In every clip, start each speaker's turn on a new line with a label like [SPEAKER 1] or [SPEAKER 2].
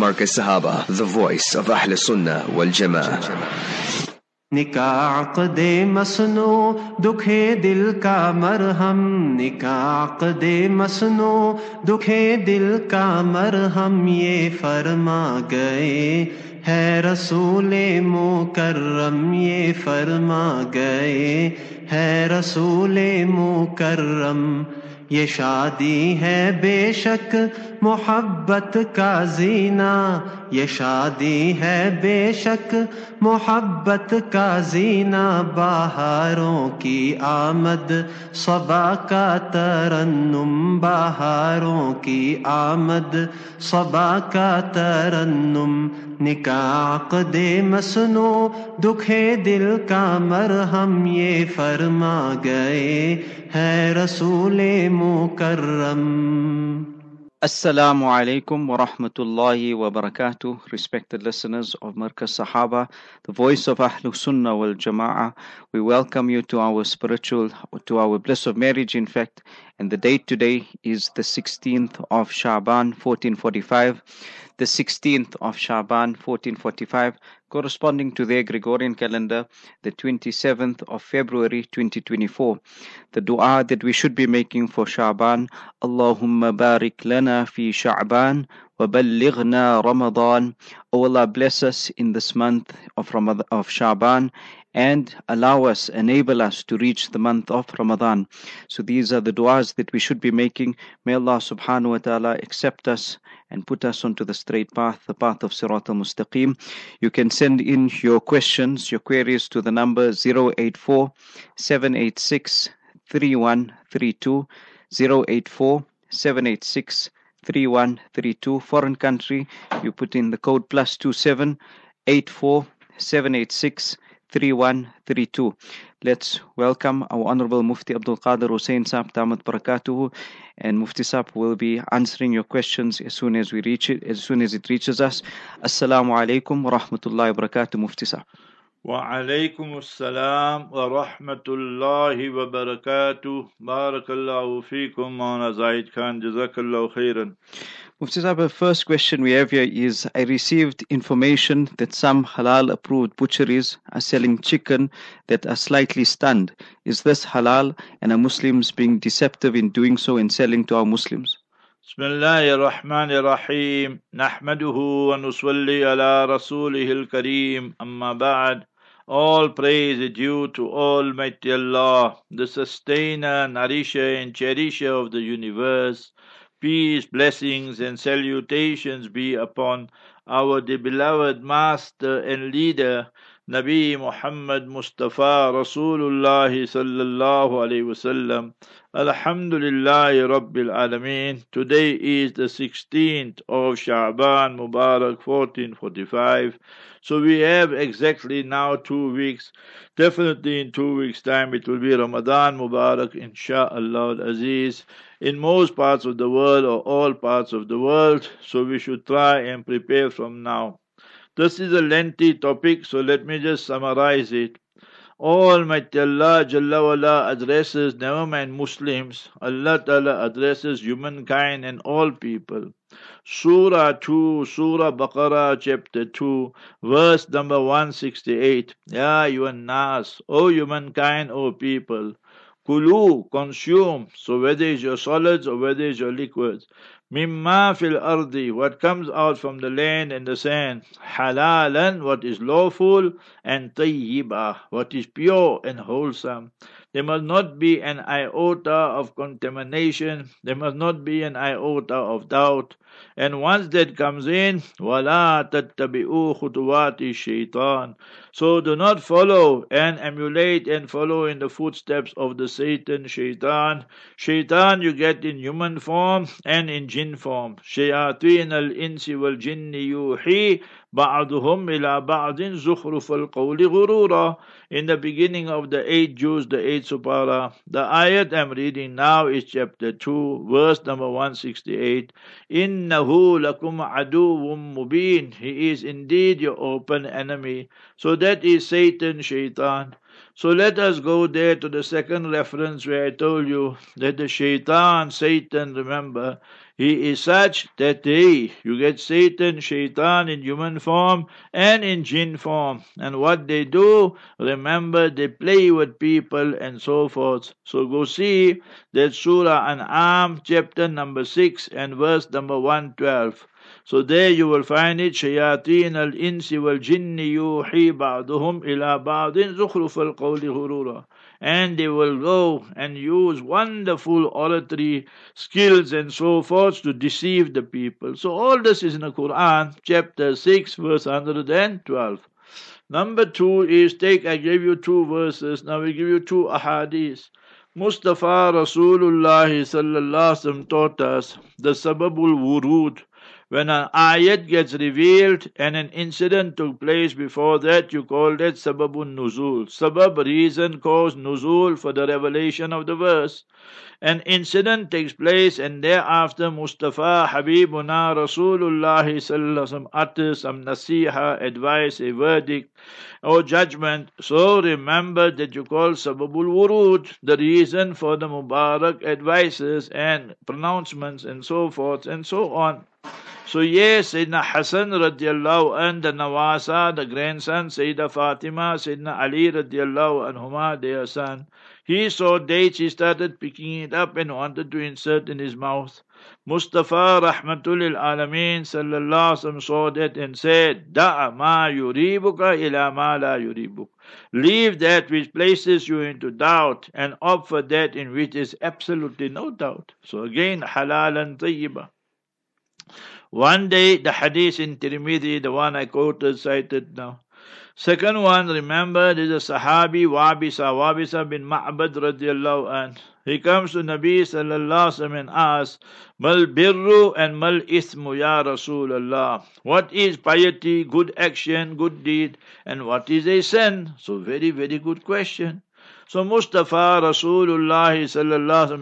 [SPEAKER 1] Markaz Sahaba, the voice of Ahl Sunnah wal Jama'ah.
[SPEAKER 2] निकाक दे मसनो दुखे दिल का मरहम निकाक दे मसनो दुखे दिल का मरहम ये फरमा गए है रसूल मोकर्रम ये फरमा गए है रसूल मोकर्रम یہ شادی ہے بے شک محبت کا زینہ یہ شادی ہے بے شک محبت کا زینہ بہاروں کی آمد صبا کا ترنم بہاروں کی آمد صبا کا ترنم निकाक दे मसनो दुखे दिल का मरहम ये फरमा गए है रसूल मुकर्रम
[SPEAKER 3] Assalamu alaikum wa rahmatullahi wa barakatuh. Respected listeners of Markaz Sahaba, the voice of Ahlul Sunnah wal Jama'ah. We welcome you to our spiritual, to our bliss of marriage, in fact. And the date today is the 16th of Shaban 1445. The 16th of Shaban 1445, corresponding to their Gregorian calendar, the 27th of February 2024. The dua that we should be making for Shaban, Allahumma barik lana fi Sha'ban wa ballighna Ramadan. O Allah bless us in this month of Ramadan, of Shaban and allow us, enable us to reach the month of Ramadan. So these are the du'as that we should be making. May Allah subhanahu wa ta'ala accept us and put us onto the straight path, the path of Sirat al-Mustaqim. You can send in your questions, your queries to the number 084 786 3132 084 786 3132 foreign country you put in the code plus 27 84 786 3132. Let's welcome our Honorable Mufti Abdul Qadir Hussein Saab Tamat Barakatuhu, and Mufti Saab will be answering your questions as soon as we reach it, as soon as it reaches us. Assalamu alaikum wa rahmatullahi wa barakatuh, Mufti Saab.
[SPEAKER 4] Wa alaikum assalam wa rahmatullahi wa barakatuh. Barakallahu feekum, Mawlana Zaid Khan. Jazakallahu khairan.
[SPEAKER 3] Mufti Sahib, the first question we have here is I received information that some halal approved butcheries are selling chicken that are slightly stunned. Is this halal and are Muslims being deceptive in doing so and selling to our Muslims?
[SPEAKER 4] بسم الله الرحمن الرحيم نحمده ونصلي على رسوله الكريم أما بعد All praise is due to Almighty Allah, the sustainer, nourisher, and cherisher of the universe. Peace, blessings, and salutations be upon our beloved Master and Leader, Nabi Muhammad Mustafa Rasulullah sallallahu alayhi wasallam. Alhamdulillah Rabbil Alameen. Today is the 16th of Sha'ban Mubarak 1445. So we have exactly now two weeks. Definitely in two weeks' time it will be Ramadan Mubarak Insha'Allah Aziz in most parts of the world or all parts of the world. So we should try and prepare from now. This is a lengthy topic, so let me just summarize it. Almighty Allah Jalla wala addresses never mind Muslims, Allah Ta'ala addresses humankind and all people. Surah 2, Surah Baqarah, chapter 2, verse number 168. Ya yuan nas, O humankind, O people. Kulu, consume. So whether it's your solids or whether it's your liquids. Mimma fil ardi, what comes out from the land and the sand. Halalan, what is lawful, and tayyiba, what is pure and wholesome. There must not be an iota of contamination. There must not be an iota of doubt. And once that comes in, wala tattabi'u khutuwati shaitan. So do not follow and emulate and follow in the footsteps of the Satan, shaitan. Shaitan you get in human form and in jinn form. Shayatin al-insi wal-jinni yuhi in the beginning of the eight Juz, the eight supara, the ayat I'm reading now is chapter 2, verse number 168. Innahu lakum adu mubin. He is indeed your open enemy. So that is Satan, shaitan. So let us go there to the second reference where I told you that the Shaitan, Satan, remember, He is such that they, you get Satan, Shaitan in human form and in jinn form. And what they do, remember, they play with people and so forth. So go see that Surah An'am, chapter number 6 and verse number 112. So there you will find it, shayateen al-insi wal jinni yuhi ba'duhum ila ba'din zukhruf al-qawli hurura. And they will go and use wonderful oratory skills and so forth to deceive the people. So all this is in the Quran, chapter 6, verse 112. Number two is take, I gave you two verses, now we give you two ahadith. Mustafa Rasulullah sallallahu taught us the sababul wurud, when an ayat gets revealed and an incident took place before that, you call that sababun nuzul. Sabab, reason, cause, nuzul for the revelation of the verse. An incident takes place and thereafter Mustafa Habibuna Rasulullah sallallahu utters some nasiha, advice, a verdict or judgment. So remember that you call sababul wurud, the reason for the Mubarak advices and pronouncements and so forth and so on. So yes, Sayyidina Hassan radiallahu and the Nawasa, the grandson, Sayyida Fatima, Sayyidina Ali radiallahu anhuma, their son. He saw dates, he started picking it up and wanted to insert in his mouth. Mustafa rahmatul alameen sallallahu saw that and said, Da'a ma yuribuka ila ma la yuribuk. Leave that which places you into doubt and opt for that in which is absolutely no doubt. So again, halal and tayyibah. One day, the hadith in Tirmidhi, the one I quoted, cited now. Second one, remember, there is a Sahabi, Wabisa, Wabisa bin Ma'bad radiallahu anh. He comes to Nabi sallallahu alaihi wasallam and asks, Mal birru and mal ithmu ya Rasulallah. What is piety, good action, good deed, and what is a sin? So very, very good question. So Mustafa Rasulullah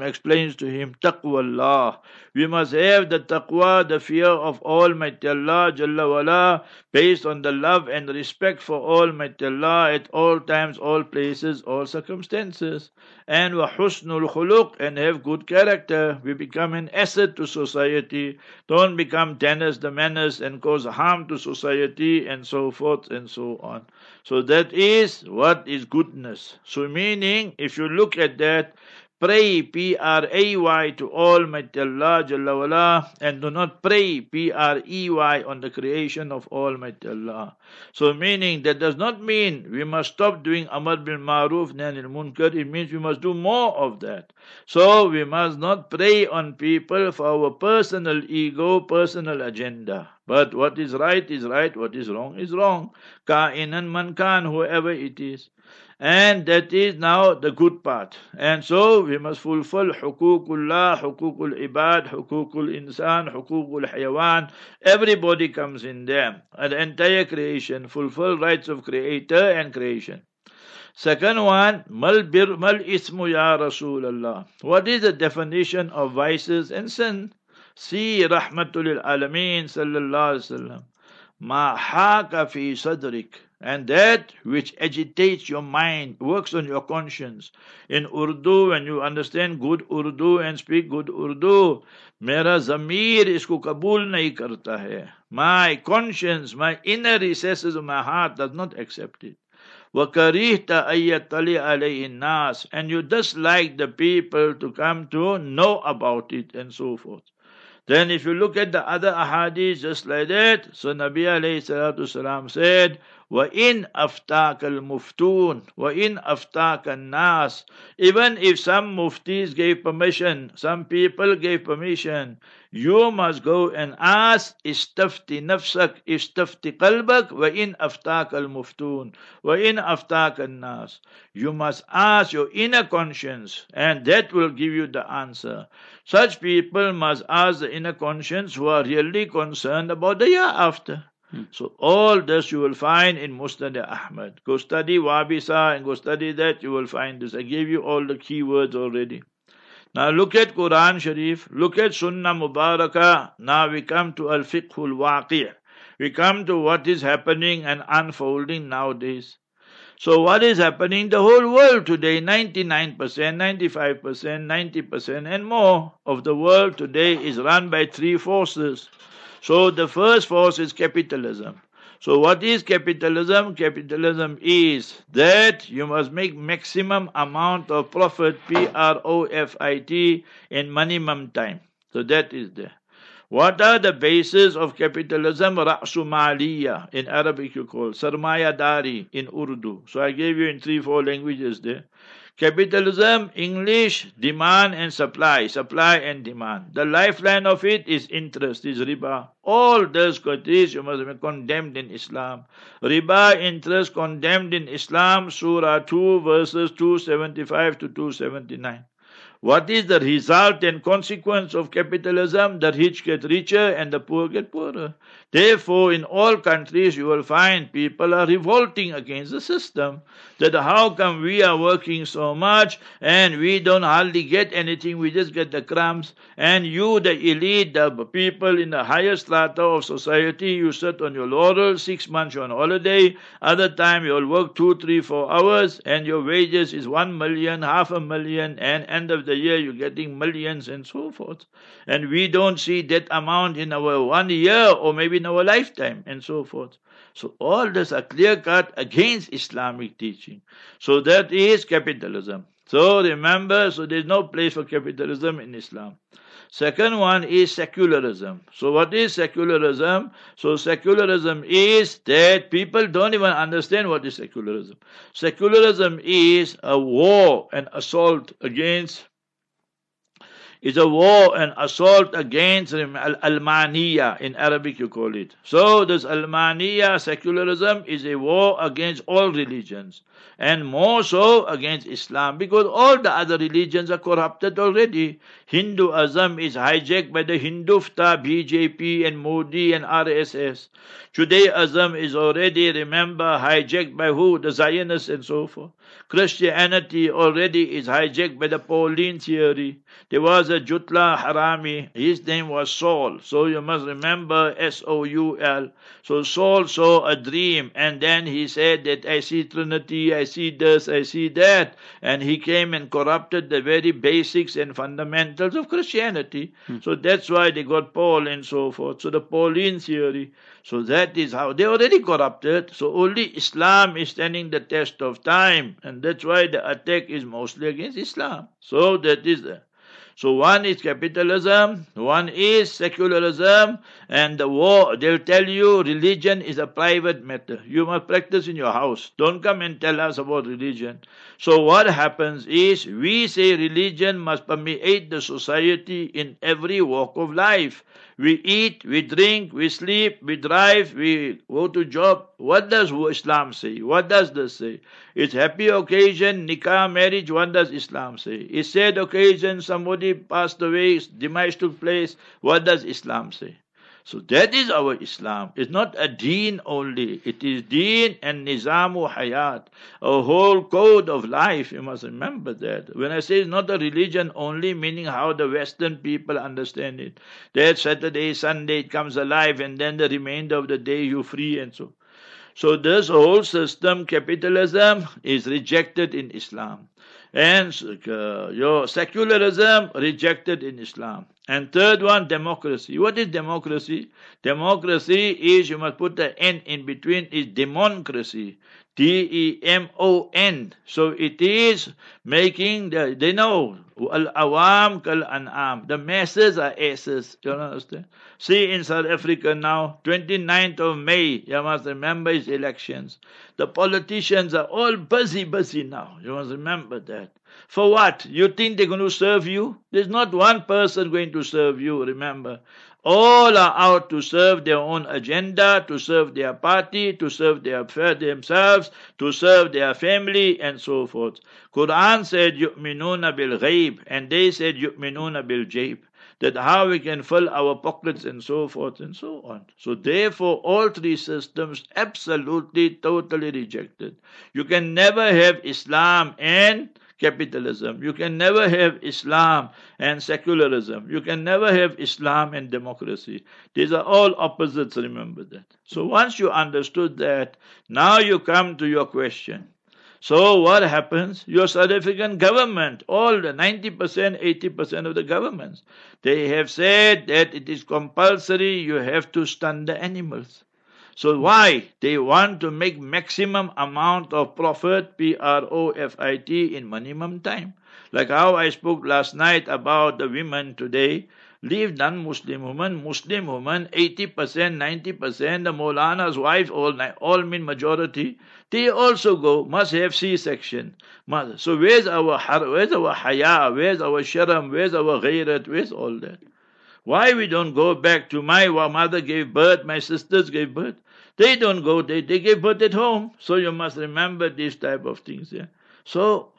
[SPEAKER 4] explains to him, Taqwa Allah. We must have the taqwa, the fear of Almighty Allah Jalla wala, based on the love and respect for Almighty Allah at all times, all places, all circumstances. And wa husnul khuluq and have good character. We become an asset to society. Don't become Dennis the menace and cause harm to society and so forth and so on. So that is what is goodness. So meaning, if you look at that, pray P-R-A-Y to Almighty Allah Jalla wala, and do not pray P-R-E-Y on the creation of Almighty Allah. So meaning that does not mean we must stop doing Amar bil Maruf Nahi Munkar. It means we must do more of that. So we must not prey on people for our personal ego, personal agenda. But what is right is right, what is wrong is wrong. Ka'inan man kan, whoever it is. And that is now the good part. And so we must fulfill hukukullah, hukukul ibad, hukukul insan, hukukul hayawan. Everybody comes in there. And the entire creation, fulfill rights of creator and creation. Second one, mal bir mal ismu ya Rasulallah. What is the definition of vices and sin? See Rahmatul Alameen sallallahu alaihi wasallam. Ma haka fi sadrik and that which agitates your mind, works on your conscience. In Urdu, when you understand good Urdu and speak good Urdu, मेरा ज़मीर इसको कबूल नहीं करता है. My conscience, my inner recesses of my heart does not accept it. وَكَرِهْتَ أَيَّطَّلِعَ عَلَيْهِ النَّاسِ And you dislike the people to come to know about it and so forth. Then if you look at the other ahadith just like that, so Nabi alayhi salatu salam said, وَإِنْ أَفْتَاكَ الْمُفْتُونَ وَإِنْ أَفْتَاكَ النَّاسِ Even if some muftis gave permission, some people gave permission, you must go and ask, استفتي نفسك استفتي قلبك وإن أفتاك المفتون وإن أفتاك الناس You must ask your inner conscience and that will give you the answer. Such people must ask the inner conscience who are really concerned about the hereafter. Hmm. So all this you will find in Musnad Ahmad. Go study Wabisa and go study that, you will find this. I gave you all the key words already. Now look at Quran Sharif, look at Sunnah Mubarakah. Now we come to Al Fiqhul Waqi'. We come to what is happening and unfolding nowadays. So what is happening? The whole world today, 99%, 95%, 90% and more of the world today is run by three forces. So the first force is capitalism. So what is capitalism? Capitalism is that you must make maximum amount of profit, P-R-O-F-I-T, in minimum time. So that is there. What are the bases of capitalism? Ra'sumaliya in Arabic you call Sarmayadari in Urdu. So I gave you in three, four languages there. Capitalism, English, demand and supply, supply and demand. The lifeline of it is interest, is riba. All those qualities you must be condemned in Islam. Riba, interest condemned in Islam, Surah 2, verses 275 to 279. What is the result and consequence of capitalism? The rich get richer and the poor get poorer. Therefore, in all countries, you will find people are revolting against the system. That how come we are working so much and we don't hardly get anything, we just get the crumbs. And you, the elite, the people in the higher strata of society, you sit on your laurels, six months on holiday, other time you'll work two, three, four hours, and your wages is one million, half a million, and end of the year you're getting millions and so forth. And we don't see that amount in our one year or maybe in our lifetime and so forth. So all this are clear cut against Islamic teaching. So that is capitalism. So remember, so there's no place for capitalism in Islam. Second one is secularism. So what is secularism? So secularism is that people don't even understand what is secularism. Secularism is a war and assault against is a war and assault against Almaniya. In Arabic, you call it. So, this Almaniya secularism is a war against all religions, and more so against Islam, because all the other religions are corrupted already. Hinduism is hijacked by the Hindutva, BJP, and Modi and RSS. Judaism is already, remember, hijacked by who? The Zionists and so forth. Christianity already is hijacked by the Pauline theory. There was a Jutla Harami, his name was Saul. So you must remember S O U L. So Saul saw a dream and then he said that I see Trinity, I see this, I see that. And he came and corrupted the very basics and fundamentals of Christianity. Hmm. So that's why they got Paul and so forth. So the Pauline theory. So that is how they already corrupted. So only Islam is standing the test of time. And that's why the attack is mostly against Islam. So that is the so one is capitalism, one is secularism, and the war, they'll tell you religion is a private matter. You must practice in your house. Don't come and tell us about religion. So what happens is we say religion must permeate the society in every walk of life. We eat, we drink, we sleep, we drive, we go to job. What does Islam say? What does this say? It's happy occasion, nikah, marriage. What does Islam say? It's sad occasion, somebody passed away, demise took place. What does Islam say? So that is our Islam. It's not a deen only. It is deen and nizamu hayat, a whole code of life. You must remember that. When I say it's not a religion only, meaning how the Western people understand it. That Saturday, Sunday, it comes alive, and then the remainder of the day you free and so. So this whole system, capitalism, is rejected in Islam and uh, your secularism rejected in Islam. And third one, democracy. What is democracy? Democracy is, you must put the N in between, is democracy. D-E-M-O-N. So it is making, the, they know, al-awam kal-an'am. The masses are asses. You understand? See in South Africa now, 29th of May, you must remember his elections. The politicians are all busy, busy now. You must remember that. For what? You think they're going to serve you? There's not one person going to serve you, remember. All are out to serve their own agenda, to serve their party, to serve their themselves, to serve their family, and so forth. Quran said "Yu'minuna bil ghaib," and they said "Yu'minuna bil jayb." That how we can fill our pockets and so forth and so on. So therefore, all three systems absolutely, totally rejected. You can never have Islam and capitalism. You can never have Islam and secularism. You can never have Islam and democracy. These are all opposites, remember that. So once you understood that, now you come to your question. So what happens? Your South African government, all the 90%, 80% of the governments, they have said that it is compulsory, you have to stun the animals. So why? They want to make maximum amount of profit, P-R-O-F-I-T, in minimum time. Like how I spoke last night about the women today, leave non-Muslim women, Muslim women, 80%, 90%, the Maulana's wife, all, all mean majority, they also go, must have C-section. So where's our, where's our haya, where's our sharam, where's our ghairat, where's all that? Why we don't go back to my mother gave birth, my sisters gave birth? They don't go, they, they gave birth at home. So you must remember these type of things. Yeah? So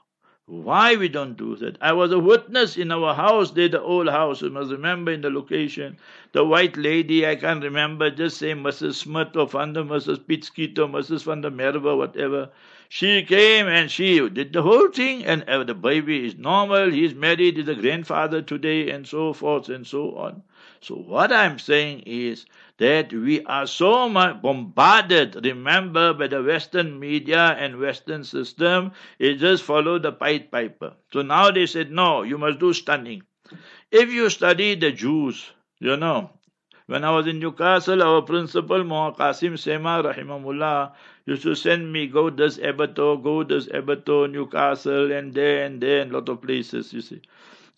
[SPEAKER 4] why we don't do that? I was a witness in our house, there the old house, you must remember in the location. The white lady, I can't remember, just say Mrs. Smith or Van der Mrs. Pitskito, Mrs. Van der Merwe, whatever. She came and she did the whole thing, and uh, the baby is normal, he's married, he's a grandfather today, and so forth and so on. So what I'm saying is that we are so much bombarded, remember, by the Western media and Western system, it just follow the Pied Piper. So now they said, no, you must do stunning. If you study the Jews, you know, when I was in Newcastle, our principal, Muhammad Qasim Sema, rahimahullah, used to send me, go this abattoir, go this abattoir, Newcastle, and there and there, and lot of places, you see.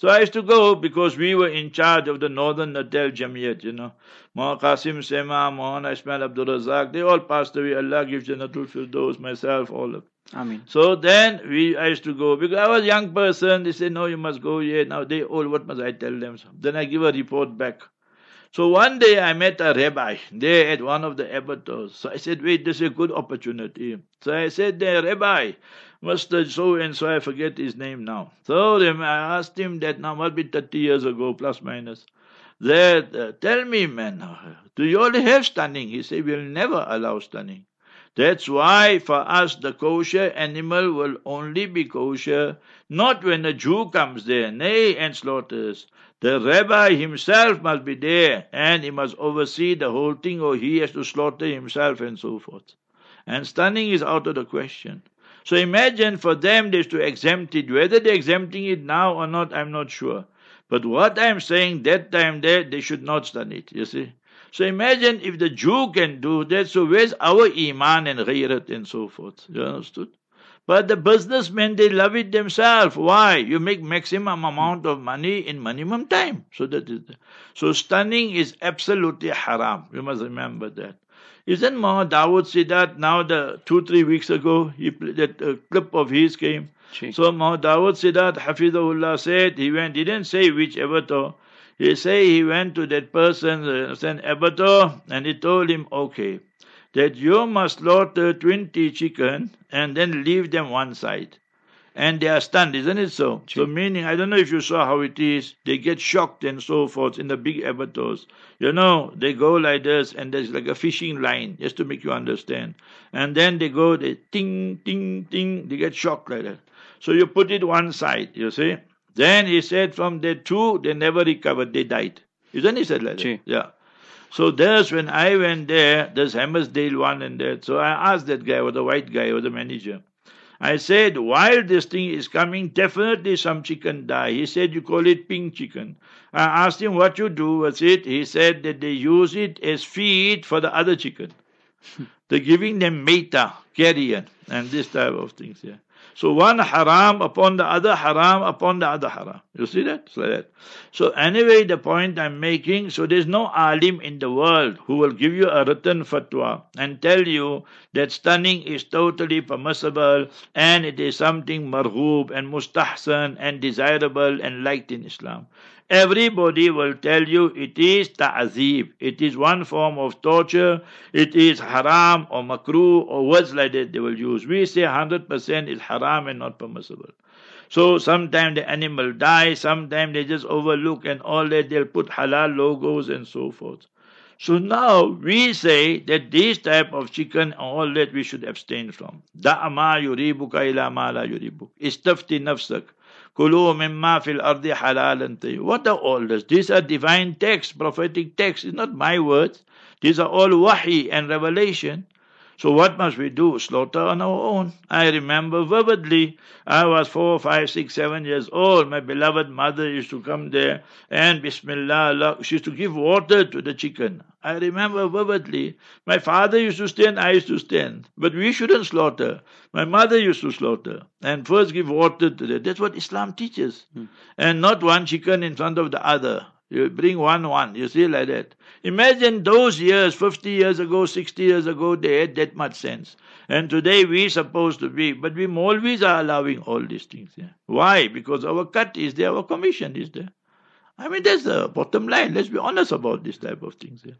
[SPEAKER 4] So I used to go because we were in charge of the Northern Natal Jamiyat, you know. Muhammad Qasim Sema, Muhammad Ismail Abdul Razak, they all passed away. Allah gives Janatul Firdaus, myself, all of
[SPEAKER 3] Amen.
[SPEAKER 4] So then we I used to go because I was a young person. They said, No, you must go here. Now they all what must I tell them? Then I give a report back. So one day I met a rabbi there at one of the abattoirs. So I said, Wait, this is a good opportunity. So I said there, Rabbi, Mr. So and so, I forget his name now. So I asked him that now must be 30 years ago, plus minus. That, uh, tell me, man, do you all have stunning? He said, we'll never allow stunning. That's why for us the kosher animal will only be kosher, not when a Jew comes there, nay, and slaughters. The rabbi himself must be there, and he must oversee the whole thing, or he has to slaughter himself, and so forth. And stunning is out of the question. So imagine for them they to exempt it. Whether they're exempting it now or not, I'm not sure. But what I'm saying, that time there, they should not stand it, you see. So imagine if the Jew can do that, so where's our Iman and Ghairat and so forth? You understood? But the businessmen, they love it themselves. Why? You make maximum amount of money in minimum time. So that is so stunning is absolutely haram. You must remember that. Isn't Muhammad Dawood Sidat now the two, three weeks ago, he that uh, clip of his came. So Muhammad Dawood Sidat Hafizahullah said, he went, he didn't say which abattoir. He say he went to that person, uh, an abattoir, and he told him, okay, that you must slaughter 20 chicken and then leave them one side and they are stunned, isn't it so? So meaning, I don't know if you saw how it is. They get shocked and so forth in the big abattoirs. You know, they go like this, and there's like a fishing line, just to make you understand. And then they go, they ting, ting, ting. They get shocked like that. So you put it one side, you see. Then he said, from there two, they never recovered. They died. Isn't he said like that? Yeah. So there's when I went there, there's Hammarsdale one and that. So I asked that guy, or the white guy, or the manager. I said, while this thing is coming, definitely some chicken die. He said, you call it pink chicken. I asked him what you do with it. He said that they use it as feed for the other chicken. They're giving them meta, carrion, and this type of things. Yeah. So one haram upon the other haram upon the other haram. You see that? It's like that. So anyway, the point I'm making, so there's no alim in the world who will give you a written fatwa and tell you that stunning is totally permissible and it is something marghoob and mustahsan and desirable and liked in Islam. Everybody will tell you it is ta'zeeb. It is one form of torture. It is haram or makruh or words like that they will use. We say 100% is haram and not permissible. So sometimes the animal dies, sometimes they just overlook and all that. They'll put halal logos and so forth. So now we say that this type of chicken, and all that we should abstain from. Da'ama yuribuka ila ma la yuribuk. Istafti nafsak. Fil ardi What are all this? These are divine texts, prophetic texts. It's not my words. These are all wahi and revelation. So what must we do? Slaughter on our own. I remember vividly, I was four, five, six, seven years old. My beloved mother used to come there and Bismillah, she used to give water to the chicken. I remember vividly. My father used to stand, I used to stand. But we shouldn't slaughter. My mother used to slaughter and first give water to them. That's what Islam teaches. Hmm. And not one chicken in front of the other. You bring one, one. You see, like that. Imagine those years, 50 years ago, 60 years ago, they had that much sense. And today we supposed to be, but we always are allowing all these things. Yeah. Why? Because our cut is there, our commission is there. I mean, that's the bottom line. Let's be honest about this type of things. Yeah.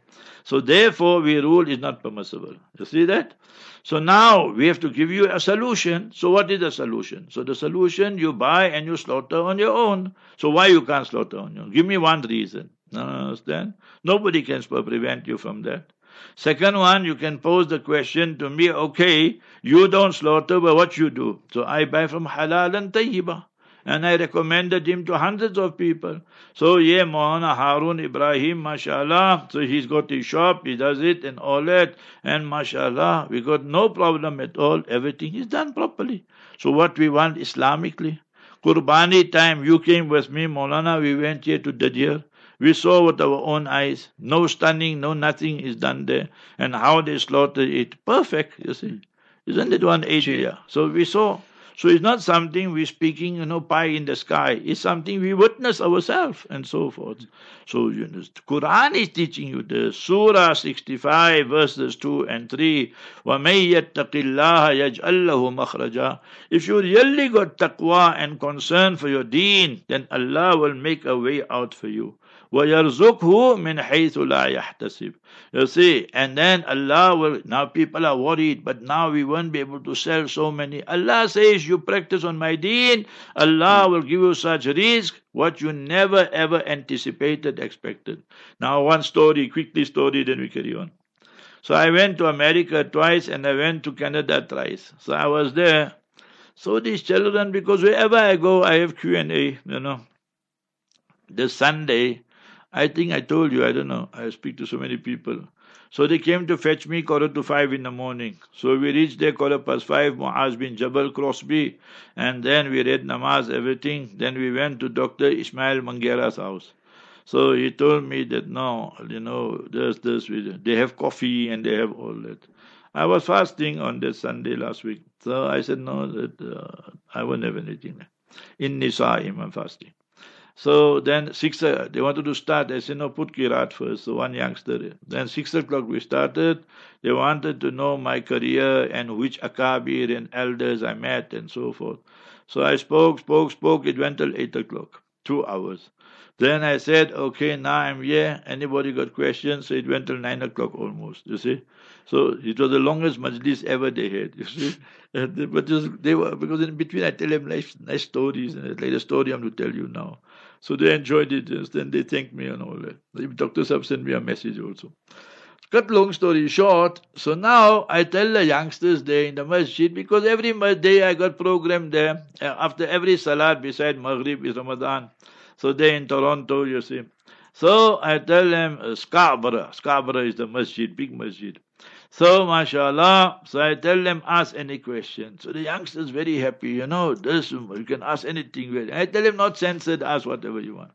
[SPEAKER 4] So therefore, we rule is not permissible. You see that? So now we have to give you a solution. So what is the solution? So the solution you buy and you slaughter on your own. So why you can't slaughter on your own? Give me one reason. No, Understand? Nobody can prevent you from that. Second one, you can pose the question to me, okay, you don't slaughter, but what you do? So I buy from halal and tayyibah. And I recommended him to hundreds of people. So yeah, Mohana Harun Ibrahim, mashallah. So he's got his shop, he does it and all that. And mashallah, we got no problem at all. Everything is done properly. So what we want Islamically. Qurbani time, you came with me, Maulana, we went here to Dadir. We saw with our own eyes. No stunning, no nothing is done there. And how they slaughter it. Perfect, you see. Isn't it one age So we saw. So it's not something we're speaking, you know, pie in the sky. It's something we witness ourselves and so forth. So you know, the Quran is teaching you the Surah 65 verses 2 and 3. وَمَن يَتَّقِ اللَّهَ يَجْعَلْ لَهُ مَخْرَجًا If you really got taqwa and concern for your deen, then Allah will make a way out for you. وَيَرْزُقْهُ مِنْ حَيْثُ لَا يَحْتَسِبُ You see, and then Allah will, now people are worried, but now we won't be able to sell so many. Allah says, you practice on my deen, Allah will give you such risk, what you never ever anticipated, expected. Now one story, quickly story, then we carry on. So I went to America twice and I went to Canada thrice. So I was there. So these children, because wherever I go, I have Q&A, you know. This Sunday, I think I told you, I don't know, I speak to so many people. So they came to fetch me quarter to five in the morning. So we reached there quarter past five, Muaz bin Jabal Crosby, and then we read namaz, everything. Then we went to Dr. Ismail Mangera's house. So he told me that no, you know, there's this, they have coffee and they have all that. I was fasting on this Sunday last week. So I said, no, that uh, I won't have anything. In Nisa'im, I'm fasting. So then six, uh, they wanted to start. I said, no, put Kirat first. So one youngster. Then six o'clock we started. They wanted to know my career and which akabir and elders I met and so forth. So I spoke, spoke, spoke. It went till eight o'clock, two hours. Then I said, okay, now I'm here. Anybody got questions? So it went till nine o'clock almost. You see. So it was the longest majlis ever they had. You see. but just, they were because in between I tell them nice, nice stories and like the story I'm to tell you now. So they enjoyed it. Then they thanked me and all that. The doctors have sent me a message also. Cut long story short, so now I tell the youngsters there in the masjid because every day I got program there. Uh, after every salat beside Maghrib is Ramadan. So they in Toronto, you see. So I tell them uh, Scarborough. Scarborough is the masjid, big masjid. So, mashallah, so I tell them, ask any question. So the youngsters very happy, you know, this, you can ask anything. I tell him, not censored, ask whatever you want.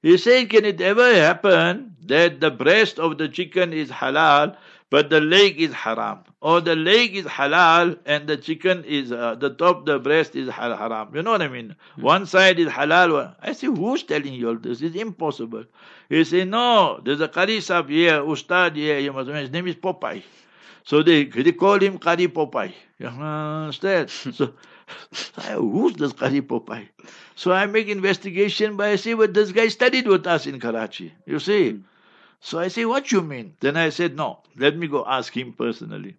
[SPEAKER 4] He said, can it ever happen that the breast of the chicken is halal, but the leg is haram? Or the leg is halal and the chicken is, uh, the top, the breast is haram. You know what I mean? Hmm. One side is halal. I say, who's telling you all this? It's impossible. He said, no, there's a Qari here, Ustad here, you must know, his name is Popeye. So they, they call him Qari Popeye. You understand? so, I, who's this Qari Popeye? So I make investigation, but I say, well, this guy studied with us in Karachi. You see? Hmm. So I say, what you mean? Then I said, no, let me go ask him personally.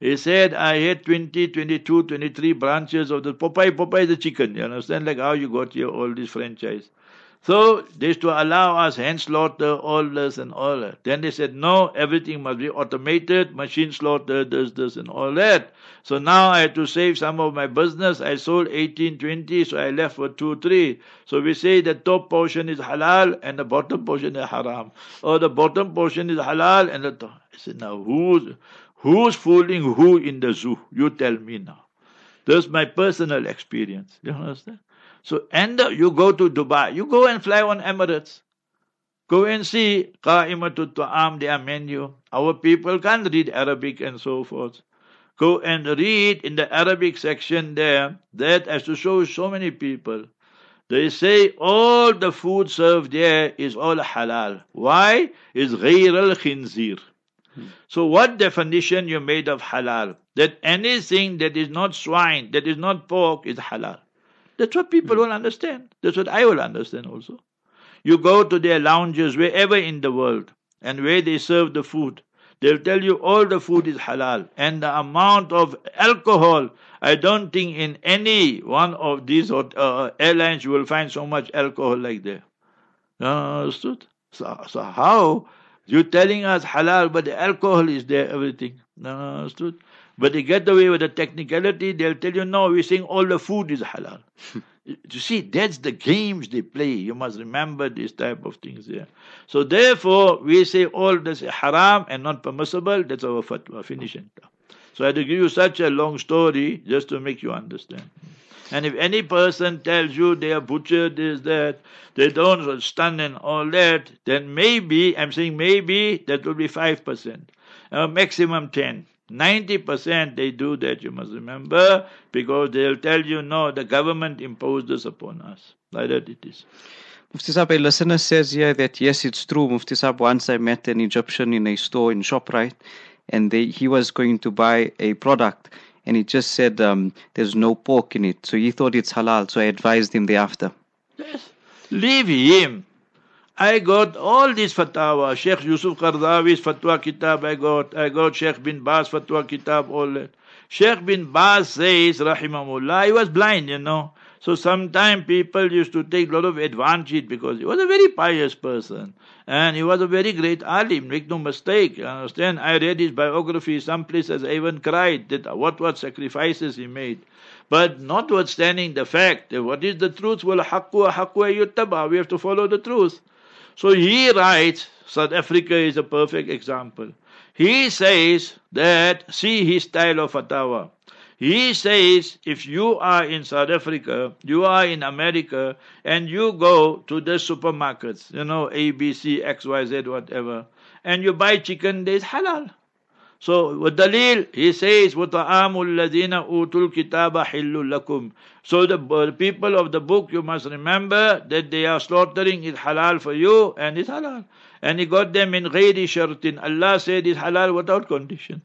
[SPEAKER 4] He said, I had 20, 22, 23 branches of the Popeye. Popeye the chicken. You understand? Like how you got here, all this franchise. So they used to allow us hand slaughter, all this and all that. Then they said, no, everything must be automated, machine slaughter, this, this and all that. So now I had to save some of my business. I sold 18, 20, so I left for 2, 3. So we say the top portion is halal and the bottom portion is haram. Or the bottom portion is halal and the top. I said, now who's, who's fooling who in the zoo? You tell me now. That's my personal experience. You understand? So, and you go to Dubai, you go and fly on Emirates. Go and see Qa'imatul Ta'am, their menu. Our people can't read Arabic and so forth. Go and read in the Arabic section there. That has to show so many people. They say all the food served there is all halal. Why? Is ghayr al khinzir. So, what definition you made of halal? That anything that is not swine, that is not pork, is halal. That's what people will understand. That's what I will understand also. You go to their lounges wherever in the world and where they serve the food. They'll tell you all the food is halal. And the amount of alcohol, I don't think in any one of these uh, airlines you will find so much alcohol like there. Understood? So, so how? You're telling us halal, but the alcohol is there, everything. Understood? But they get away with the technicality, they'll tell you, no, we're saying all the food is halal. you see, that's the games they play. You must remember these type of things there. So therefore, we say all this is haram and not permissible. That's our fatwa. Finishing. So I had to give you such a long story just to make you understand. And if any person tells you they are butchered, this, that, they don't stun and all that, then maybe, I'm saying maybe, that will be 5%. Uh, maximum 10. 90% they do that, you must remember, because they'll tell you, no, the government imposed this upon us. Like that it is.
[SPEAKER 3] Mufti Saab, a listener says here that yes, it's true. Mufti Saab, once I met an Egyptian in a store in ShopRite, and they, he was going to buy a product, and he just said um, there's no pork in it. So he thought it's halal, so I advised him thereafter.
[SPEAKER 4] Yes. Leave him. I got all these fatwa. Sheikh Yusuf Qardawi's fatwa kitab I got. I got Sheikh bin Baz fatwa kitab, all that. Sheikh bin Baz says, Rahimahullah, he was blind, you know. So sometimes people used to take a lot of advantage because he was a very pious person. And he was a very great alim, make no mistake. You understand? I read his biography, some places I even cried that what what sacrifices he made. But notwithstanding the fact what is the truth? Well, haqqu haqqu yuttaba. We have to follow the truth. So he writes, South Africa is a perfect example. He says that, see his style of fatwa. He says, if you are in South Africa, you are in America, and you go to the supermarkets, you know, ABC, XYZ, whatever, and you buy chicken, there's halal. So, with Dalil, he says, وَطَعَامُ الَّذِينَ أُوتُوا الْكِتَابَ حِلٌّ لَكُمْ So the, the people of the book, you must remember that they are slaughtering is halal for you, and it's halal. And he got them in غَيْرِ شَرْطٍ Allah said it's halal without condition.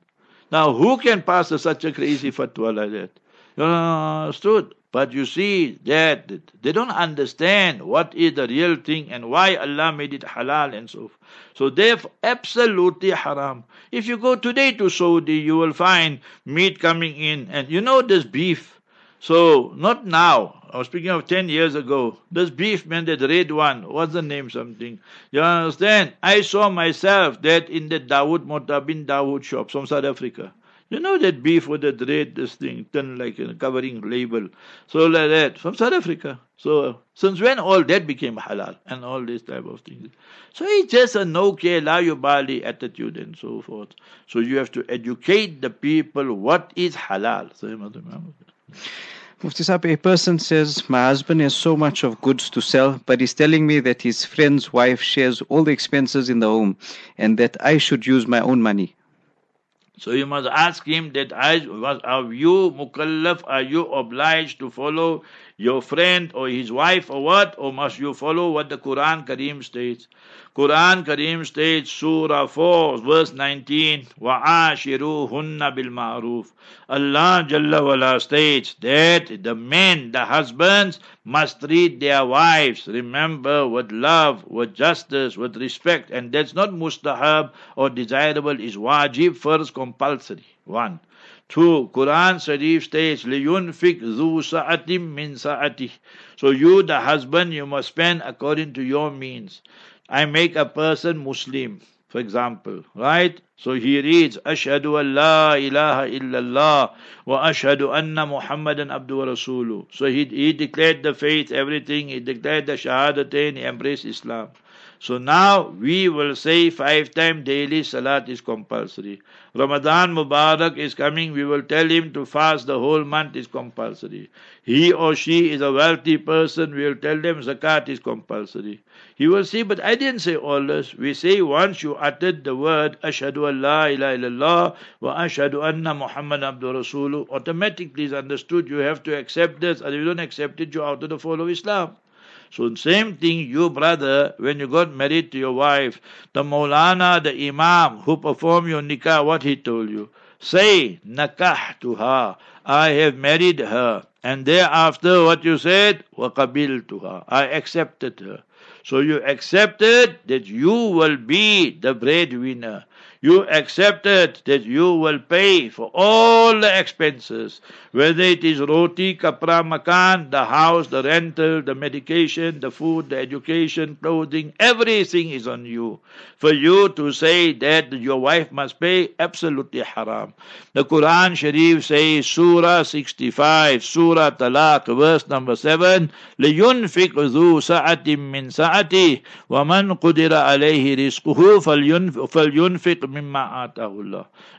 [SPEAKER 4] Now, who can pass such a crazy fatwa like that? You understood? But you see that they don't understand what is the real thing and why Allah made it halal and so forth. So therefore, absolutely haram. If you go today to Saudi, you will find meat coming in, and you know this beef. So not now. I was speaking of ten years ago. This beef man, that red one, what's the name? Something. You understand? I saw myself that in the Dawood Motabin Dawood shop from South Africa. You know that beef with the red, this thing, turn like a covering label. So like that, from South Africa. So since when all that became halal and all these type of things. So it's just a no care, la yubali attitude and so forth. So you have to educate the people what is halal.
[SPEAKER 3] Mufti Saab, a person says, My husband has so much of goods to sell, but he's telling me that his friend's wife shares all the expenses in the home and that I should use my own money.
[SPEAKER 4] So you must ask him that are you mukallaf, are you obliged to follow your friend or his wife or what? Or must you follow what the Quran Kareem states? Quran Kareem states, Surah 4, verse 19, وَعَاشِرُوهُنَّ بِالْمَعْرُوفِ Allah Jalla wala states that the men, the husbands, must treat their wives, remember, with love, with justice, with respect. And that's not mustahab or desirable, is wajib, first compulsory. One. Two, Quran Sharif states, لِيُنْفِقْ ذُو سَعَةٍ مِّن سَعَتِهِ So you, the husband, you must spend according to your means. I make a person Muslim, for example, right? So he reads, Ashhadu an la ilaha illallah wa ashhadu anna Muhammadan abdu wa rasuluh. So he, he declared the faith, everything, he declared the shahadatain, he embraced Islam. So now we will say five times daily salat is compulsory. Ramadan Mubarak is coming, we will tell him to fast the whole month is compulsory. He or she is a wealthy person, we will tell them zakat is compulsory. He will say, but I didn't say all this. We say once you uttered the word Ashhadu Allah la ilaha illallah wa ashhadu anna Muhammad abdu rasulu, automatically is understood you have to accept this, and if you don't accept it, you're out of the fold of Islam. So same thing, you brother, when you got married to your wife, the Maulana, the Imam who performed your nikah, what he told you? Say, nakah to her. I have married her. And thereafter what you said? to her. I accepted her. So you accepted that you will be the breadwinner you accepted that you will pay for all the expenses, whether it is roti, kapra, makan, the house, the rental, the medication, the food, the education, clothing, everything is on you. For you to say that your wife must pay, absolutely haram. The Quran Sharif says, Surah 65, Surah Talaq, verse number 7, لينفق ذو سعة من سعته ومن قدر عليه رزقه فلينفق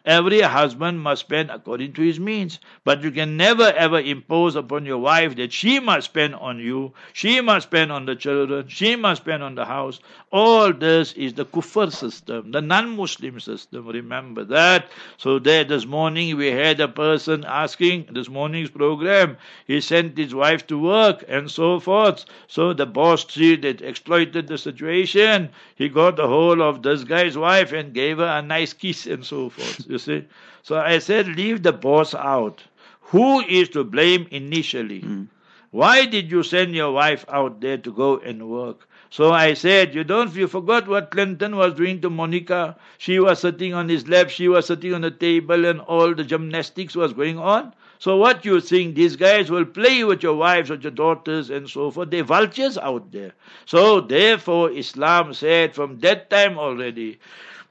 [SPEAKER 4] Every husband must spend according to his means. But you can never ever impose upon your wife that she must spend on you, she must spend on the children, she must spend on the house. All this is the kufr system, the non-Muslim system. Remember that. So there this morning we had a person asking this morning's program. He sent his wife to work and so forth. So the boss see that exploited the situation. He got the whole of this guy's wife and gave her a nice kiss and so forth. You see? So I said, leave the boss out. Who is to blame initially? Mm. Why did you send your wife out there to go and work? So I said, you don't, you forgot what Clinton was doing to Monica. She was sitting on his lap, she was sitting on the table, and all the gymnastics was going on. So what you think, these guys will play with your wives, with your daughters, and so forth. They're vultures out there. So therefore, Islam said from that time already,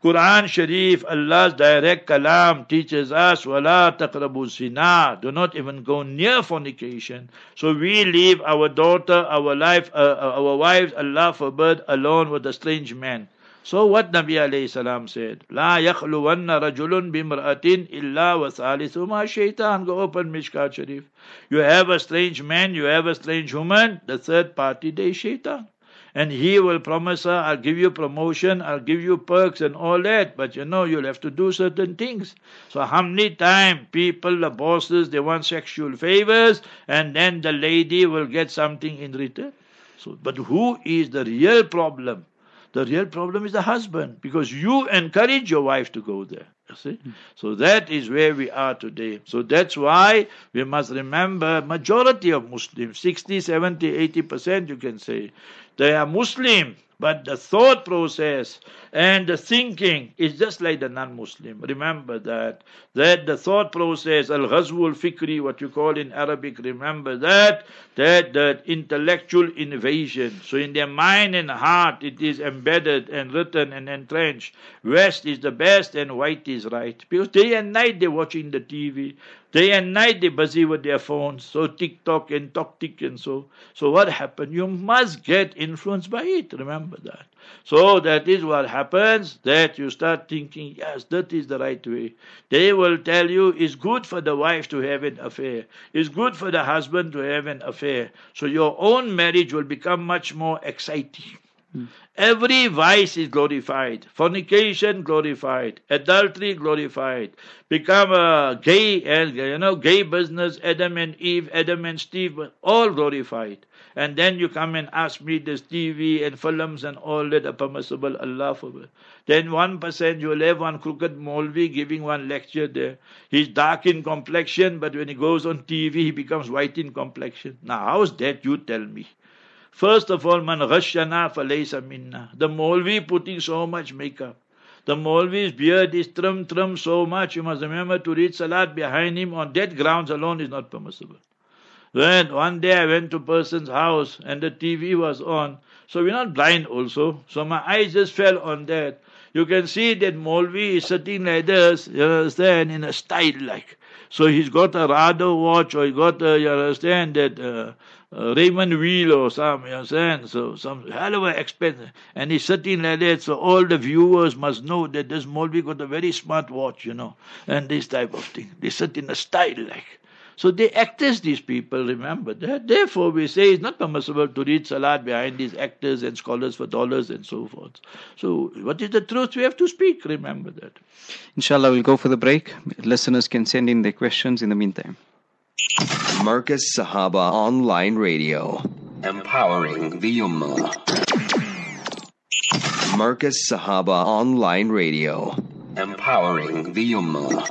[SPEAKER 4] Quran Sharif, Allah's direct kalam teaches us, wala taqrabu zina. Do not even go near fornication. So we leave our daughter, our life, uh, uh our wives, Allah forbid, alone with a strange man. So what Nabi alayhi salam said, La yakhluwanna rajulun bimra'atin illa wa thalithuma shaitan. Go open Mishkat Sharif. You have a strange man, you have a strange woman, the third party, they shaitan and he will promise her, I'll give you promotion, I'll give you perks and all that, but you know, you'll have to do certain things. So how many times people, the bosses, they want sexual favors, and then the lady will get something in return? So, but who is the real problem? The real problem is the husband, because you encourage your wife to go there. You see? Hmm. So that is where we are today. So that's why we must remember majority of Muslims, 60, 70, 80% you can say, they are Muslim, but the thought process and the thinking is just like the non-Muslim. Remember that. That the thought process, al-ghazwul fikri, what you call in Arabic, remember that. That that intellectual invasion. So in their mind and heart it is embedded and written and entrenched. West is the best and white is right. Because day and night they're watching the TV. Day and night they're busy with their phones, so TikTok and TokTik and so. So what happened? You must get influenced by it. Remember that. So that is what happens. That you start thinking, yes, that is the right way. They will tell you it's good for the wife to have an affair. It's good for the husband to have an affair. So your own marriage will become much more exciting. Hmm. Every vice is glorified. Fornication glorified. Adultery glorified. Become a gay and you know gay business. Adam and Eve, Adam and Steve, all glorified. And then you come and ask me this TV and films and all that are permissible. Allah forbid. Then one percent you'll have one crooked Molvi giving one lecture there. He's dark in complexion, but when he goes on TV, he becomes white in complexion. Now, how's that? You tell me. First of all, man ghashana falaysa minna. The Molvi putting so much makeup. The Maulvi's beard is trim, trim so much, you must remember to read Salat behind him on that grounds alone is not permissible. Then one day I went to person's house and the TV was on. So we're not blind also. So my eyes just fell on that. You can see that Molvi is sitting like this, you understand, in a style like. So he's got a Rado watch or he got a, you understand, that uh, uh, Raymond Weil or some, you understand? So some hell of a expensive. And he's sitting like that, so all the viewers must know that this Molvi got a very smart watch, you know, and this type of thing. They sit in a style like. So they act as these people, remember that. Therefore, we say it's not permissible to read Salat behind these actors and scholars for dollars and so forth. So, what is the truth? We have to speak, remember that.
[SPEAKER 3] Inshallah, we'll go for the break. Listeners can send in their questions in the meantime.
[SPEAKER 1] Markaz Sahaba Online Radio. Empowering the Ummah. Markaz Sahaba Online Radio. Empowering the Ummah.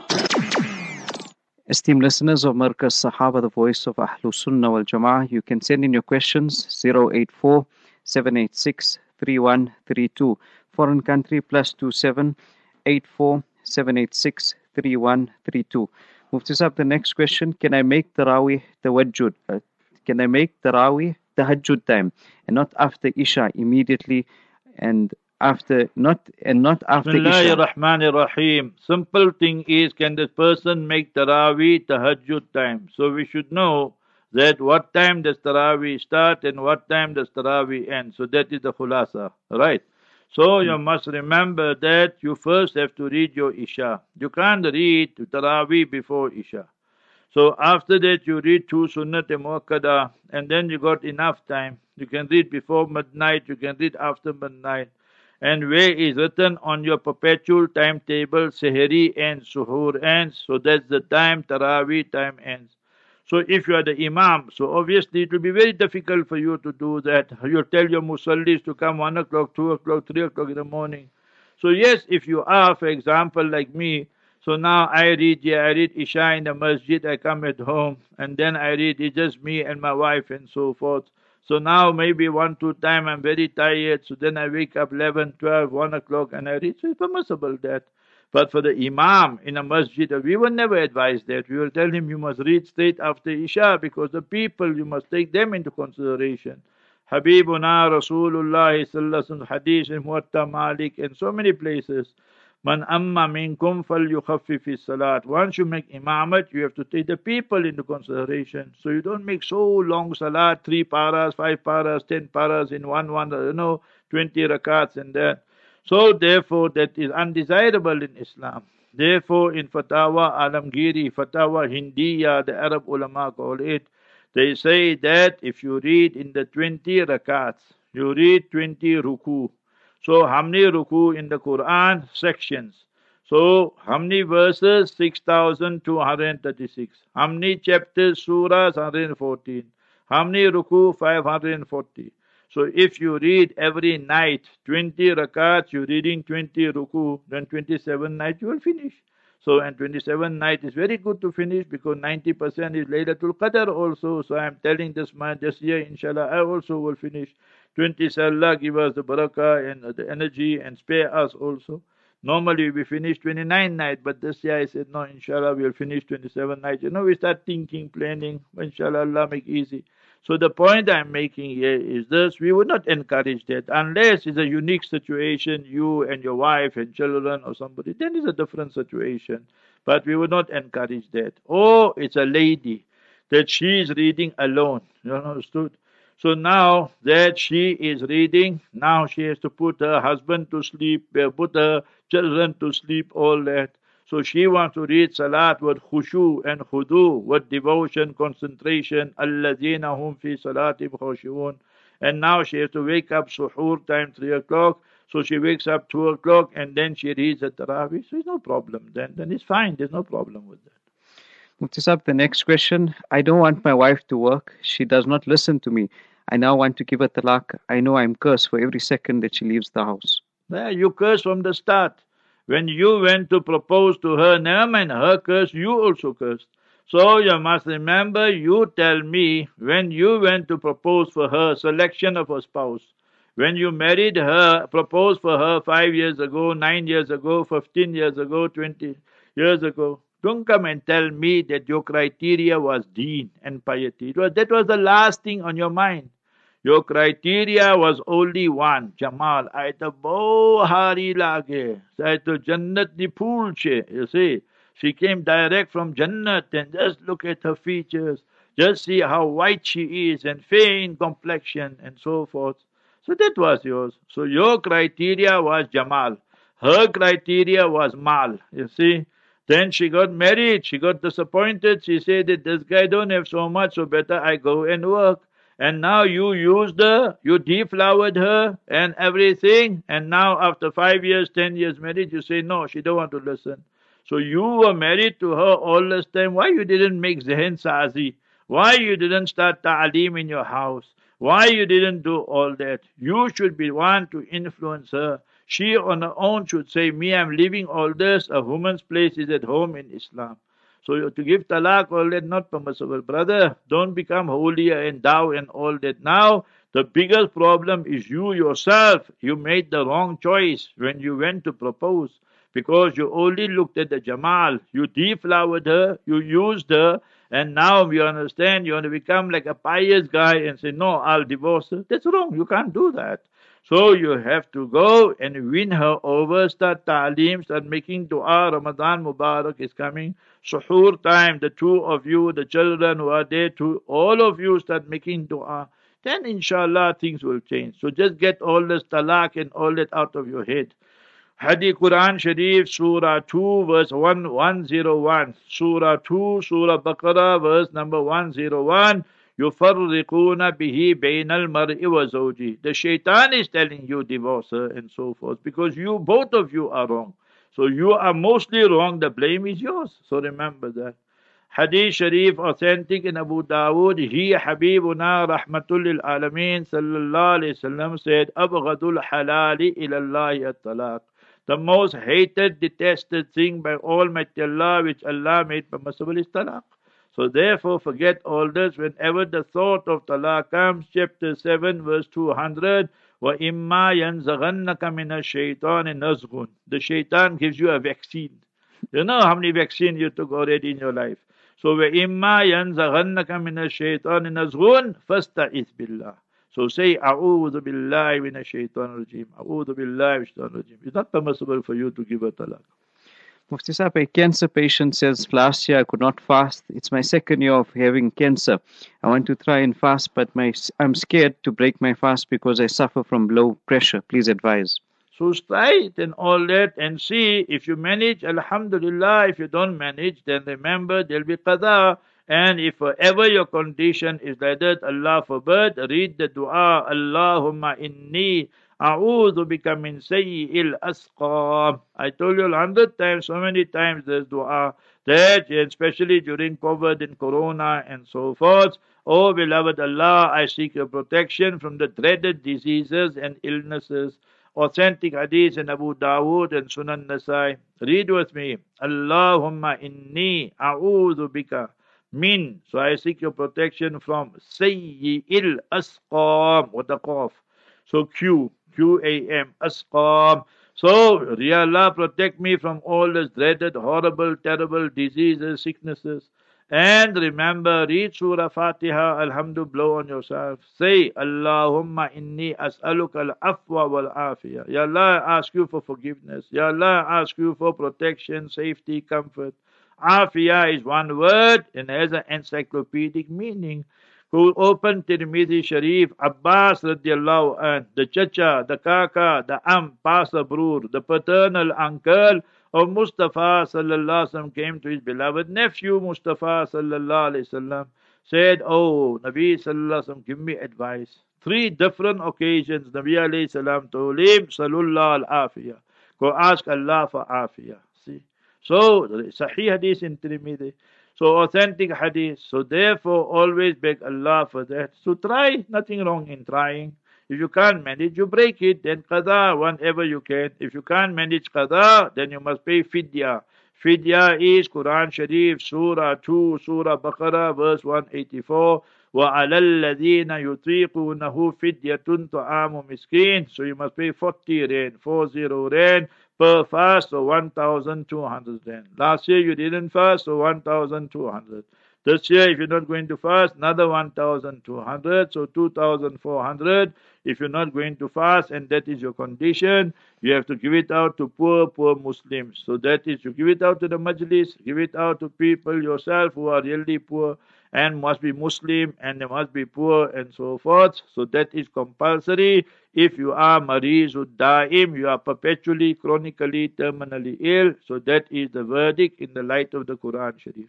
[SPEAKER 3] Esteemed listeners of Markaz Sahaba, the voice of Ahlus Sunnah wal Jama'ah, you can send in your questions 084 786 3132. Foreign country plus 27 84 786 3132. Mufti Sahab, the next question Can I make Tarawih Tawajjud? Uh, can I make Tarawih Tahajjud time and not after Isha immediately and after not and not after Isha.
[SPEAKER 4] Rahman Rahim. Simple thing is can this person make Taraweeh Tahajjud time? So we should know that what time does Taraweeh start and what time does Taraweeh end. So that is the khulasa, right? So you must remember that you first have to read your Isha. You can't read Taraweeh before Isha. So after that you read two Sunnat and Muakkada and then you got enough time. You can read before midnight, you can read after midnight and where is written on your perpetual timetable, Sehri ends, Suhoor ends, so that's the time Taraweeh time ends. So if you are the Imam, so obviously it will be very difficult for you to do that. You'll tell your Musallis to come 1 o'clock, 2 o'clock, 3 o'clock in the morning. So yes, if you are, for example, like me, so now I read, yeah, I read Isha in the masjid, I come at home, and then I read, it's just me and my wife and so forth. So now maybe one, two time I'm very tired, so then I wake up 11, 12, 1 o'clock and I read. So it's permissible that. But for the Imam in a masjid, we will never advise that. We will tell him you must read straight after Isha because the people, you must take them into consideration. Habibuna Rasulullah sallallahu hadith in Muwatta Malik and so many places. Man amma minkum falyukhaffif salat. Once you make imamat, you have to take the people into consideration. So you don't make so long salat, three paras, five paras, ten paras in one one, you know, twenty rakats and that. So therefore, that is undesirable in Islam. Therefore, in Fatawa Alamgiri, Fatawa Hindiya, the Arab ulama call it, they say that if you read in the 20 rakats, you read 20 ruku, so how many ruku in the Quran? Sections. So how many verses? 6,236. How many chapters? Surahs? 114. How many ruku? 540. So if you read every night 20 rakats, you're reading 20 ruku, then 27 nights you will finish. So and 27 night is very good to finish because 90% is Laylatul Qadr also. So I am telling this man this year, inshallah, I also will finish. 20 Allah give us the barakah and the energy and spare us also. Normally we finish 29 night, but this year I said no, inshallah we'll finish 27 nights. You know, we start thinking, planning, inshallah Allah make easy. So the point I'm making here is this, we would not encourage that unless it's a unique situation, you and your wife and children or somebody, then it's a different situation. But we would not encourage that. Oh, it's a lady that she is reading alone. You understood? So now that she is reading, now she has to put her husband to sleep, uh, put her children to sleep, all that. So she wants to read Salat with khushu and khudu, with devotion, concentration. Alladina hum fi salatim khushuun. And now she has to wake up suhoor time, 3 o'clock. So she wakes up 2 o'clock and then she reads the Tarawih. So it's no problem then. Then it's fine. There's no problem with that.
[SPEAKER 3] Mufti the next question. I don't want my wife to work. She does not listen to me. I now want to give her talaq. I know I'm cursed for every second that she leaves the house.
[SPEAKER 4] Yeah, you cursed from the start. When you went to propose to her, never mind her curse, you also cursed. So you must remember, you tell me, when you went to propose for her selection of a spouse, When you married her, proposed for her five years ago, nine years ago, 15 years ago, 20 years ago, don't come and tell me that your criteria was deen and piety. Was, that was the last thing on your mind. Your criteria was only one, Jamal. I to bo hari lage. I pool You see, she came direct from Jannat and just look at her features. Just see how white she is and fair in complexion and so forth. So that was yours. So your criteria was Jamal. Her criteria was Mal. You see. Then she got married. She got disappointed. She said that this guy don't have so much, so better I go and work. And now you used her, you deflowered her and everything. And now after five years, ten years married, you say, no, she don't want to listen. So you were married to her all this time. Why you didn't make Zehen Sazi? Why you didn't start ta'aleem in your house? Why you didn't do all that? You should be one to influence her. She on her own should say, me, I'm leaving all this. A woman's place is at home in Islam. So to give talaq, all that not permissible. Brother, don't become holier and thou and all that. Now, the biggest problem is you yourself. You made the wrong choice when you went to propose because you only looked at the Jamal. You deflowered her, you used her, and now you understand you want to become like a pious guy and say, No, I'll divorce her. That's wrong. You can't do that. So you have to go and win her over, start ta'aleem, start making dua. Ramadan Mubarak is coming. Suhoor time, the two of you, the children who are there, to all of you start making dua. Then inshallah things will change. So just get all this talaq and all that out of your head. Hadith Quran Sharif Surah 2 verse 1, 101. Surah 2, Surah Baqarah verse number 101. يفرقون به بين المرء وزوجه. The shaitan is telling you divorce her and so forth because you, both of you are wrong. So you are mostly wrong, the blame is yours. So remember that. Hadith Sharif authentic in Abu Dawood, he Habibuna Rahmatul lil Alameen sallallahu alayhi wasallam said, Abghadul halali ilallahi at-talaq. The most hated, detested thing by Almighty Allah which Allah made permissible is talaq. So therefore forget all this whenever the thought of talaq comes, chapter 7 verse 200, وَإِمَّا يَنْزَغَنَّكَ مِنَ الشَّيْطَانِ نَزْغٌ The shaitan gives you a vaccine. You know how many vaccines you took already in your life. So وَإِمَّا يَنْزَغَنَّكَ مِنَ الشَّيْطَانِ نَزْغٌ فَاسْتَعِذْ بِاللَّهِ So say, أعوذ بالله من الشيطان الرجيم. أعوذ بالله من الشيطان الرجيم. It's not permissible for you to give a talaq.
[SPEAKER 3] Mufti Saab, a cancer patient says, last year I could not fast. It's my second year of having cancer. I want to try and fast, but my, I'm scared to break my fast because I suffer from low pressure. Please advise.
[SPEAKER 4] So try it and all that and see if you manage, Alhamdulillah. If you don't manage, then remember there'll be qada. And if ever your condition is like that, Allah forbid, read the dua, Allahumma inni A'udhu bika min sayyi'il asqam. I told you a hundred times, so many times there's dua that, especially during COVID and Corona and so forth. Oh, beloved Allah, I seek your protection from the dreaded diseases and illnesses. Authentic hadith in Abu Dawood and Sunan Nasai. Read with me. Allahumma inni a'udhu bika min. So I seek your protection from sayyi'il asqam. What a cough. So Q. Q-A-M, Asqam. So, Ya Allah, protect me from all these dreaded, horrible, terrible diseases, sicknesses. And remember, read Surah Fatiha, Alhamdulillah, blow on yourself. Say, Allahumma inni as'aluka al-afwa wal-afiyah. Ya Allah, I ask you for forgiveness. Ya Allah, I ask you for protection, safety, comfort. Afiyah is one word and has an encyclopedic meaning who opened Tirmidhi Sharif, Abbas radiallahu anh, the chacha, the kaka, the am, pasa brur, the paternal uncle of Mustafa sallallahu alaihi came to his beloved nephew Mustafa sallallahu wasallam, said, Oh, Nabi sallallahu alaihi give me advice. Three different occasions, Nabi alayhi salam told him, Salullah al-afiyah. Go ask Allah for afiyah. See? So, Sahih hadith in Tirmidhi. So authentic hadith. So therefore always beg Allah for that. So try, nothing wrong in trying. If you can't manage, you break it, then qada whenever you can. If you can't manage qada, then you must pay fidya. Fidya is Quran Sharif, Surah 2, Surah Baqarah, verse 184. وَعَلَى الَّذِينَ يُطِيقُونَهُ فِدْيَةٌ طَعَامُ مِسْكِينٍ So you must pay 40 rand, 40 rand per fast, so 1,200 rand. Last year you didn't fast, so 1,200. This year, if you're not going to fast, another 1,200, so 2,400. If you're not going to fast and that is your condition, you have to give it out to poor, poor Muslims. So that is, you give it out to the majlis, give it out to people yourself who are really poor and must be Muslim and they must be poor and so forth. So that is compulsory. If you are Marizud Daim, you are perpetually, chronically, terminally ill. So that is the verdict in the light of the Quran Sharif.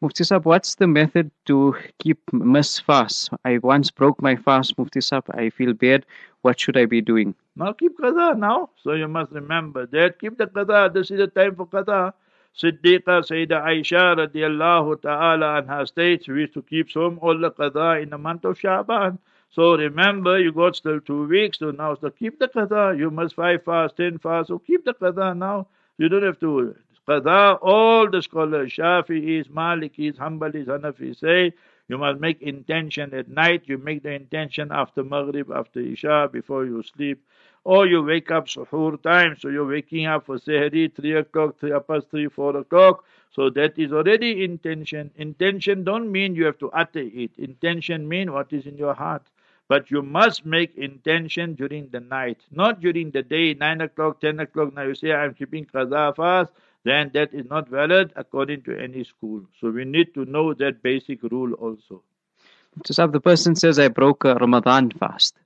[SPEAKER 3] Mufti Sahib, what's the method to keep miss fast? I once broke my fast, Mufti Sahib. I feel bad. What should I be doing?
[SPEAKER 4] Now keep qada now. So you must remember that. Keep the qada. This is the time for qada. Siddiqa Sayyida Aisha radiallahu ta'ala and her states we used to keep some all the qada in the month of Shaban. So remember, you got still two weeks, so now so keep the qada. You must five fast, ten fast, so keep the qada now. You don't have to qada. All the scholars, Shafi'is, Malikis, Hanbalis, Hanafis say you must make intention at night. You make the intention after Maghrib, after Isha, before you sleep. Or you wake up suhoor time, so you're waking up for Sehri, 3 o'clock, 3 past 3, 4 o'clock. So that is already intention. Intention don't mean you have to utter it. Intention mean what is in your heart. But you must make intention during the night, not during the day, 9 o'clock, 10 o'clock. Now you say, I'm keeping qaza fast, then that is not valid according to any school. So we need to know that basic rule also.
[SPEAKER 3] So the person says, I broke a Ramadan fast.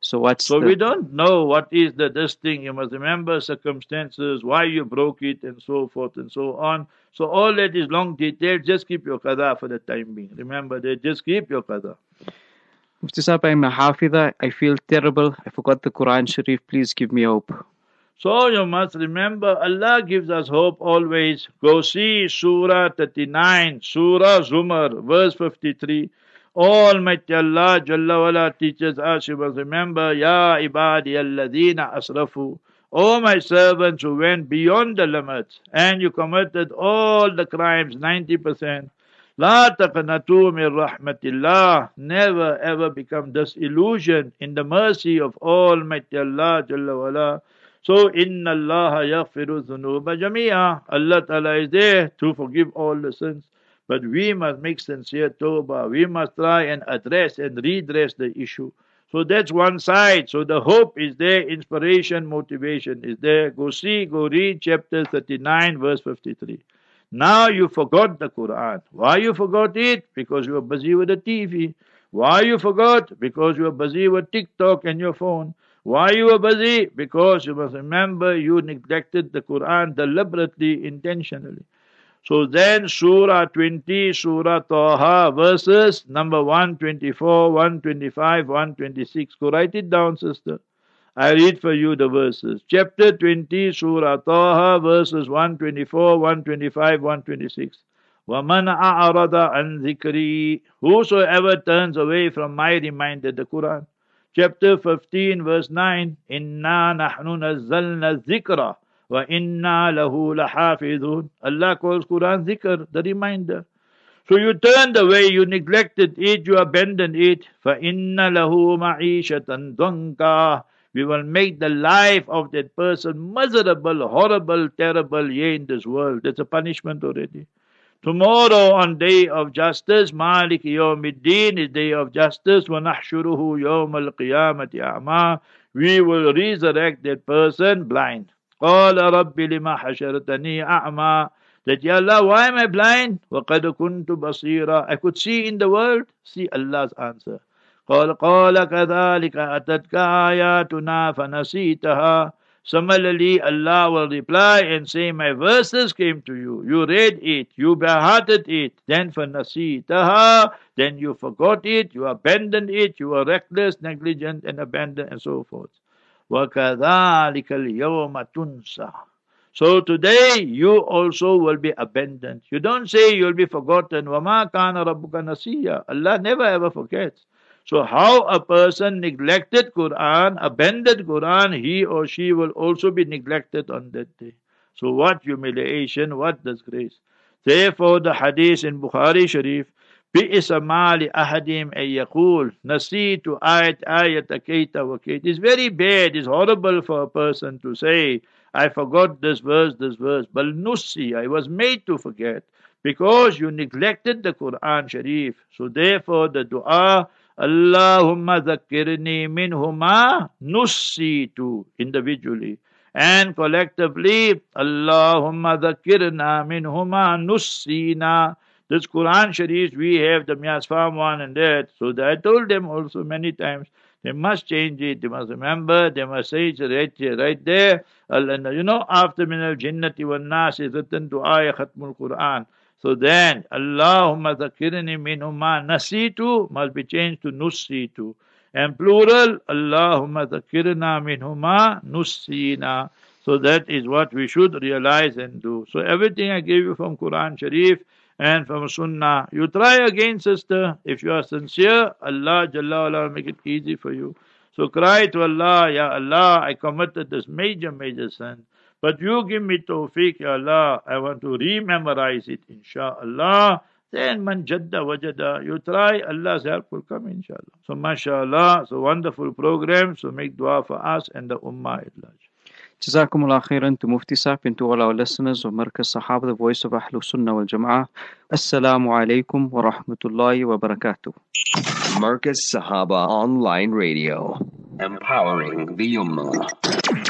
[SPEAKER 3] So what's
[SPEAKER 4] So
[SPEAKER 3] the...
[SPEAKER 4] we don't know what is the this thing. You must remember circumstances, why you broke it, and so forth and so on. So all that is long detailed. Just keep your qada for the time being. Remember that. Just keep your qada.
[SPEAKER 3] Mufti Sahib, I'm a hafidha. I feel terrible. I forgot the Quran Sharif. Please give me hope.
[SPEAKER 4] So you must remember Allah gives us hope always. Go see Surah 39, Surah Zumar, verse 53. Almighty Allah Jalla wala teaches us, you must remember, Ya ibadi alladhina asrafu. O my servants who went beyond the limits and you committed all the crimes, 90%. La taqnatu min rahmatillah. Never ever become disillusioned in the mercy of Almighty Allah Jalla wala. So, inna Allah yaghfiru dhunuba jamia. Allah Ta'ala is there to forgive all the sins. But we must make sincere tawbah. We must try and address and redress the issue. So that's one side. So the hope is there, inspiration, motivation is there. Go see, go read chapter 39, verse 53. Now you forgot the Quran. Why you forgot it? Because you were busy with the TV. Why you forgot? Because you were busy with TikTok and your phone. Why you were busy? Because you must remember you neglected the Quran deliberately, intentionally. So then Surah 20, Surah Taha, verses number 124, 125, 126. Go write it down, sister. I read for you the verses. Chapter 20, Surah Taha, verses 124, 125, 126. وَمَنْ أَعْرَضَ عَنْ ذِكْرِي Whosoever turns away from my reminder, the Quran. Chapter 15, verse 9. إِنَّا نَحْنُ نَزَّلْنَا الذِّكْرَ وَإِنَّا لَهُ لَحَافِظُونَ Allah calls Quran zikr, the reminder. So you turned away, you neglected it, you abandoned it. فَإِنَّ لَهُ مَعِيشَةً ضَنْكَا We will make the life of that person miserable, horrible, terrible here in this world. That's a punishment already. Tomorrow on day of justice, Malik Yawmiddin is day of justice, وَنَحْشُرُهُ يَوْمَ الْقِيَامَةِ أَعْمَى We will resurrect that person blind. قال رب لما حشرتني أعمى that Ya Allah, why am I blind? وَقَدْ كُنْتُ بَصِيرًا I could see in the world. See Allah's answer. قال قال كذلك أتتك آياتنا فنسيتها Similarly, Allah will reply and say, My verses came to you. You read it. You behearted it. Then for then you forgot it. You abandoned it. You were reckless, negligent, and abandoned, and so forth. وَكَذَلِكَ الْيَوْمَ تُنْسَى So today you also will be abandoned. You don't say you'll be forgotten. وَمَا كَانَ رَبُّكَ نَسِيًّا Allah never ever forgets. So how a person neglected Quran, abandoned Quran, he or she will also be neglected on that day. So what humiliation, what disgrace. Therefore the hadith in Bukhari Sharif, بئس مال أحدهم أن يقول نسيت آية آية كيت وكيت. It's very bad, it's horrible for a person to say, I forgot this verse, this verse. But nussi, I was made to forget because you neglected the Quran Sharif. So therefore the dua, Allahumma zakirni minhuma nussitu individually. And collectively, Allahumma zakirna minhuma nussina. this Quran Sharif, we have the Mias Farm one and that. So I told them also many times, they must change it. They must remember. They must say it right here, right there. You know, after min al jinnati wal nas is written to ayah khatmul Quran. So then, Allahumma zakirni minhuma nasitu must be changed to nusitu. And plural, Allahumma zakirna minhuma nusina. So that is what we should realize and do. So everything I gave you from Quran Sharif and from Sunnah, you try again, sister. If you are sincere, Allah Jalla will make it easy for you. So cry to Allah, Ya Allah, I committed this major, major sin. But you give me tawfiq, Ya Allah. I want to re-memorize it, inshallah. Then man jadda wajada. You try, Allah's help will come, inshallah. So mashallah, so wonderful program. So make dua for us and the ummah at large.
[SPEAKER 3] Jazakumullah khairan to Mufti Sahib and to all our listeners of Markaz Sahaba, the voice of Ahlul Sunnah wal Jama'ah. Assalamu alaikum wa rahmatullahi wa barakatuh.
[SPEAKER 1] Markaz Sahaba Online Radio. Empowering the Ummah.